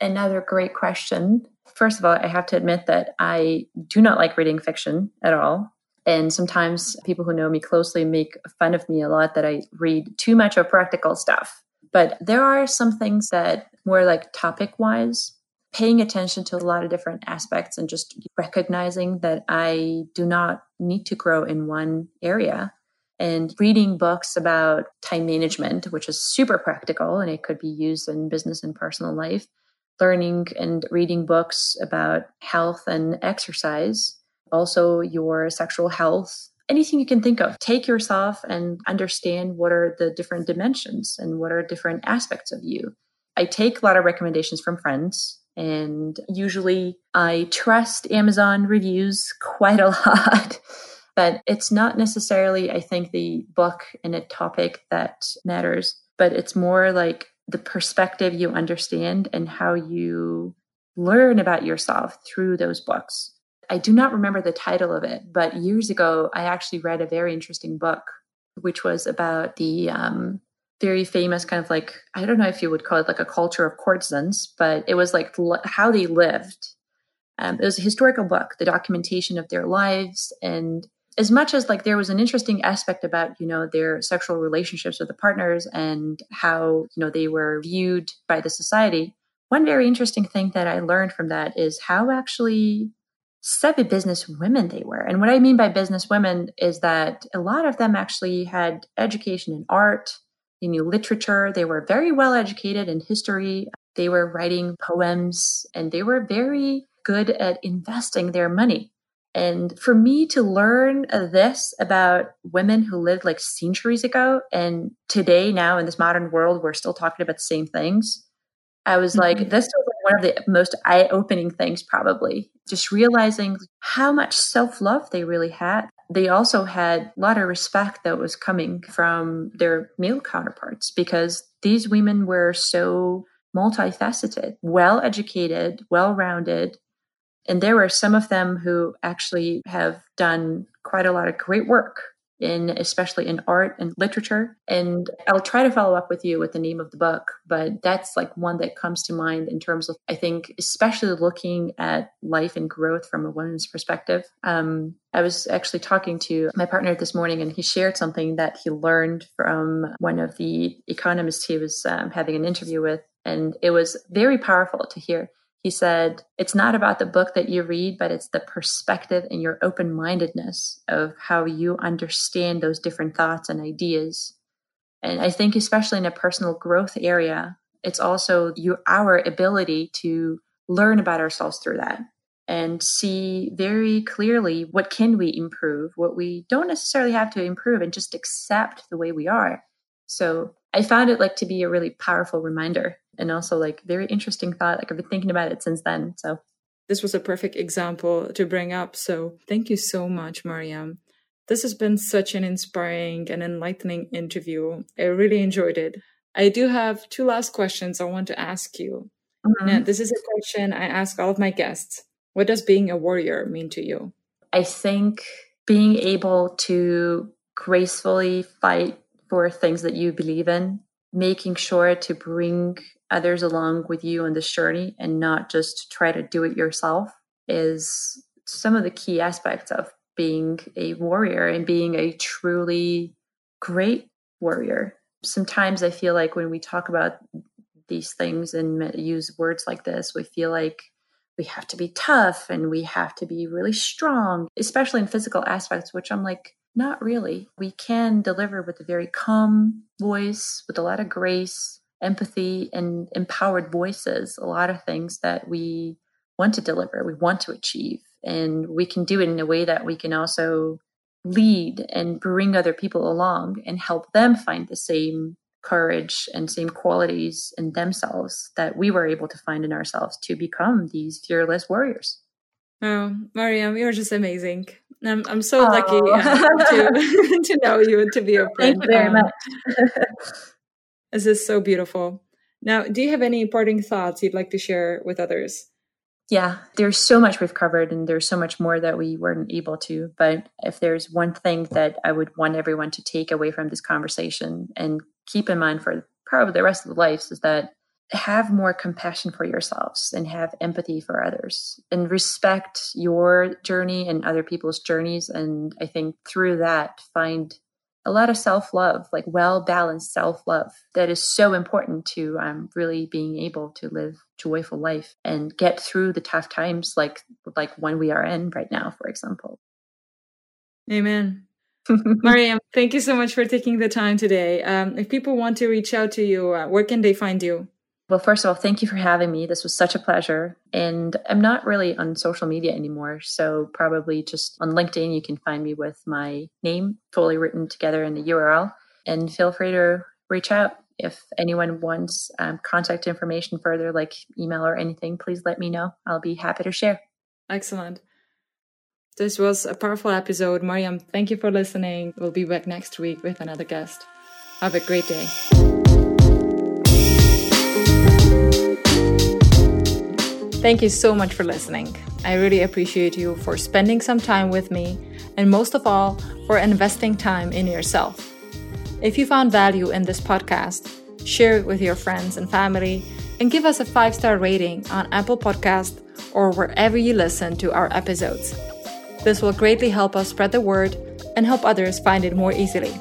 Another great question. First of all, I have to admit that I do not like reading fiction at all. And sometimes people who know me closely make fun of me a lot that I read too much of practical stuff. But there are some things that more like topic wise, paying attention to a lot of different aspects and just recognizing that I do not need to grow in one area and reading books about time management, which is super practical and it could be used in business and personal life learning and reading books about health and exercise, also your sexual health, anything you can think of. Take yourself and understand what are the different dimensions and what are different aspects of you. I take a lot of recommendations from friends. And usually I trust Amazon reviews quite a lot. but it's not necessarily, I think, the book and a topic that matters, but it's more like the perspective you understand and how you learn about yourself through those books. I do not remember the title of it, but years ago, I actually read a very interesting book, which was about the um, very famous kind of like, I don't know if you would call it like a culture of courtesans, but it was like how they lived. Um, it was a historical book, the documentation of their lives and as much as like there was an interesting aspect about you know their sexual relationships with the partners and how you know they were viewed by the society one very interesting thing that i learned from that is how actually savvy business women they were. And what i mean by business women is that a lot of them actually had education in art they knew literature they were very well educated in history they were writing poems and they were very good at investing their money and for me to learn this about women who lived like centuries ago and today, now in this modern world, we're still talking about the same things. I was mm-hmm. like, this was one of the most eye opening things, probably. Just realizing how much self love they really had. They also had a lot of respect that was coming from their male counterparts because these women were so multifaceted, well educated, well rounded, and there were some of them who actually have done quite a lot of great work in especially in art and literature. And I'll try to follow up with you with the name of the book, but that's like one that comes to mind in terms of, I think, especially looking at life and growth from a woman's perspective. Um, I was actually talking to my partner this morning, and he shared something that he learned from one of the economists he was um, having an interview with. And it was very powerful to hear. He said, It's not about the book that you read, but it's the perspective and your open mindedness of how you understand those different thoughts and ideas. And I think, especially in a personal growth area, it's also your, our ability to learn about ourselves through that and see very clearly what can we improve what we don't necessarily have to improve and just accept the way we are so i found it like to be a really powerful reminder and also like very interesting thought. Like I've been thinking about it since then. So this was a perfect example to bring up. So thank you so much, Mariam. This has been such an inspiring and enlightening interview. I really enjoyed it. I do have two last questions I want to ask you. Mm-hmm. Now, this is a question I ask all of my guests. What does being a warrior mean to you? I think being able to gracefully fight for things that you believe in, making sure to bring others along with you on this journey and not just try to do it yourself is some of the key aspects of being a warrior and being a truly great warrior. Sometimes I feel like when we talk about these things and use words like this, we feel like we have to be tough and we have to be really strong, especially in physical aspects, which I'm like, not really. We can deliver with a very calm voice, with a lot of grace, empathy and empowered voices, a lot of things that we want to deliver, we want to achieve. And we can do it in a way that we can also lead and bring other people along and help them find the same courage and same qualities in themselves that we were able to find in ourselves to become these fearless warriors. Oh, Mariam, you're just amazing. I'm, I'm so oh. lucky to, to know you and to be a friend. Thank you very um, much. This is so beautiful. Now, do you have any parting thoughts you'd like to share with others? Yeah, there's so much we've covered, and there's so much more that we weren't able to. But if there's one thing that I would want everyone to take away from this conversation and keep in mind for probably the rest of the lives is that have more compassion for yourselves and have empathy for others and respect your journey and other people's journeys. And I think through that, find a lot of self love, like well balanced self love, that is so important to um, really being able to live joyful life and get through the tough times, like like one we are in right now, for example. Amen. Mariam, thank you so much for taking the time today. Um, if people want to reach out to you, uh, where can they find you? Well, first of all, thank you for having me. This was such a pleasure. And I'm not really on social media anymore. So, probably just on LinkedIn, you can find me with my name fully written together in the URL. And feel free to reach out if anyone wants um, contact information further, like email or anything. Please let me know. I'll be happy to share. Excellent. This was a powerful episode. Mariam, thank you for listening. We'll be back next week with another guest. Have a great day. Thank you so much for listening. I really appreciate you for spending some time with me, and most of all, for investing time in yourself. If you found value in this podcast, share it with your friends and family, and give us a five star rating on Apple Podcast or wherever you listen to our episodes. This will greatly help us spread the word and help others find it more easily.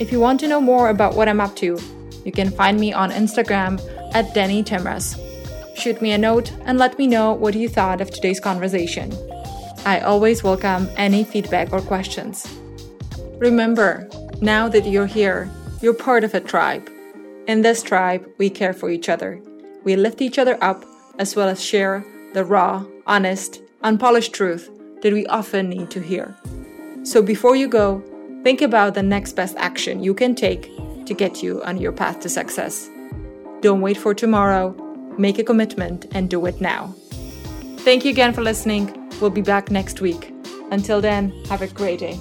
If you want to know more about what I'm up to, you can find me on Instagram at Danny Tamraz shoot me a note and let me know what you thought of today's conversation. I always welcome any feedback or questions. Remember, now that you're here, you're part of a tribe. In this tribe, we care for each other. We lift each other up as well as share the raw, honest, unpolished truth that we often need to hear. So before you go, think about the next best action you can take to get you on your path to success. Don't wait for tomorrow Make a commitment and do it now. Thank you again for listening. We'll be back next week. Until then, have a great day.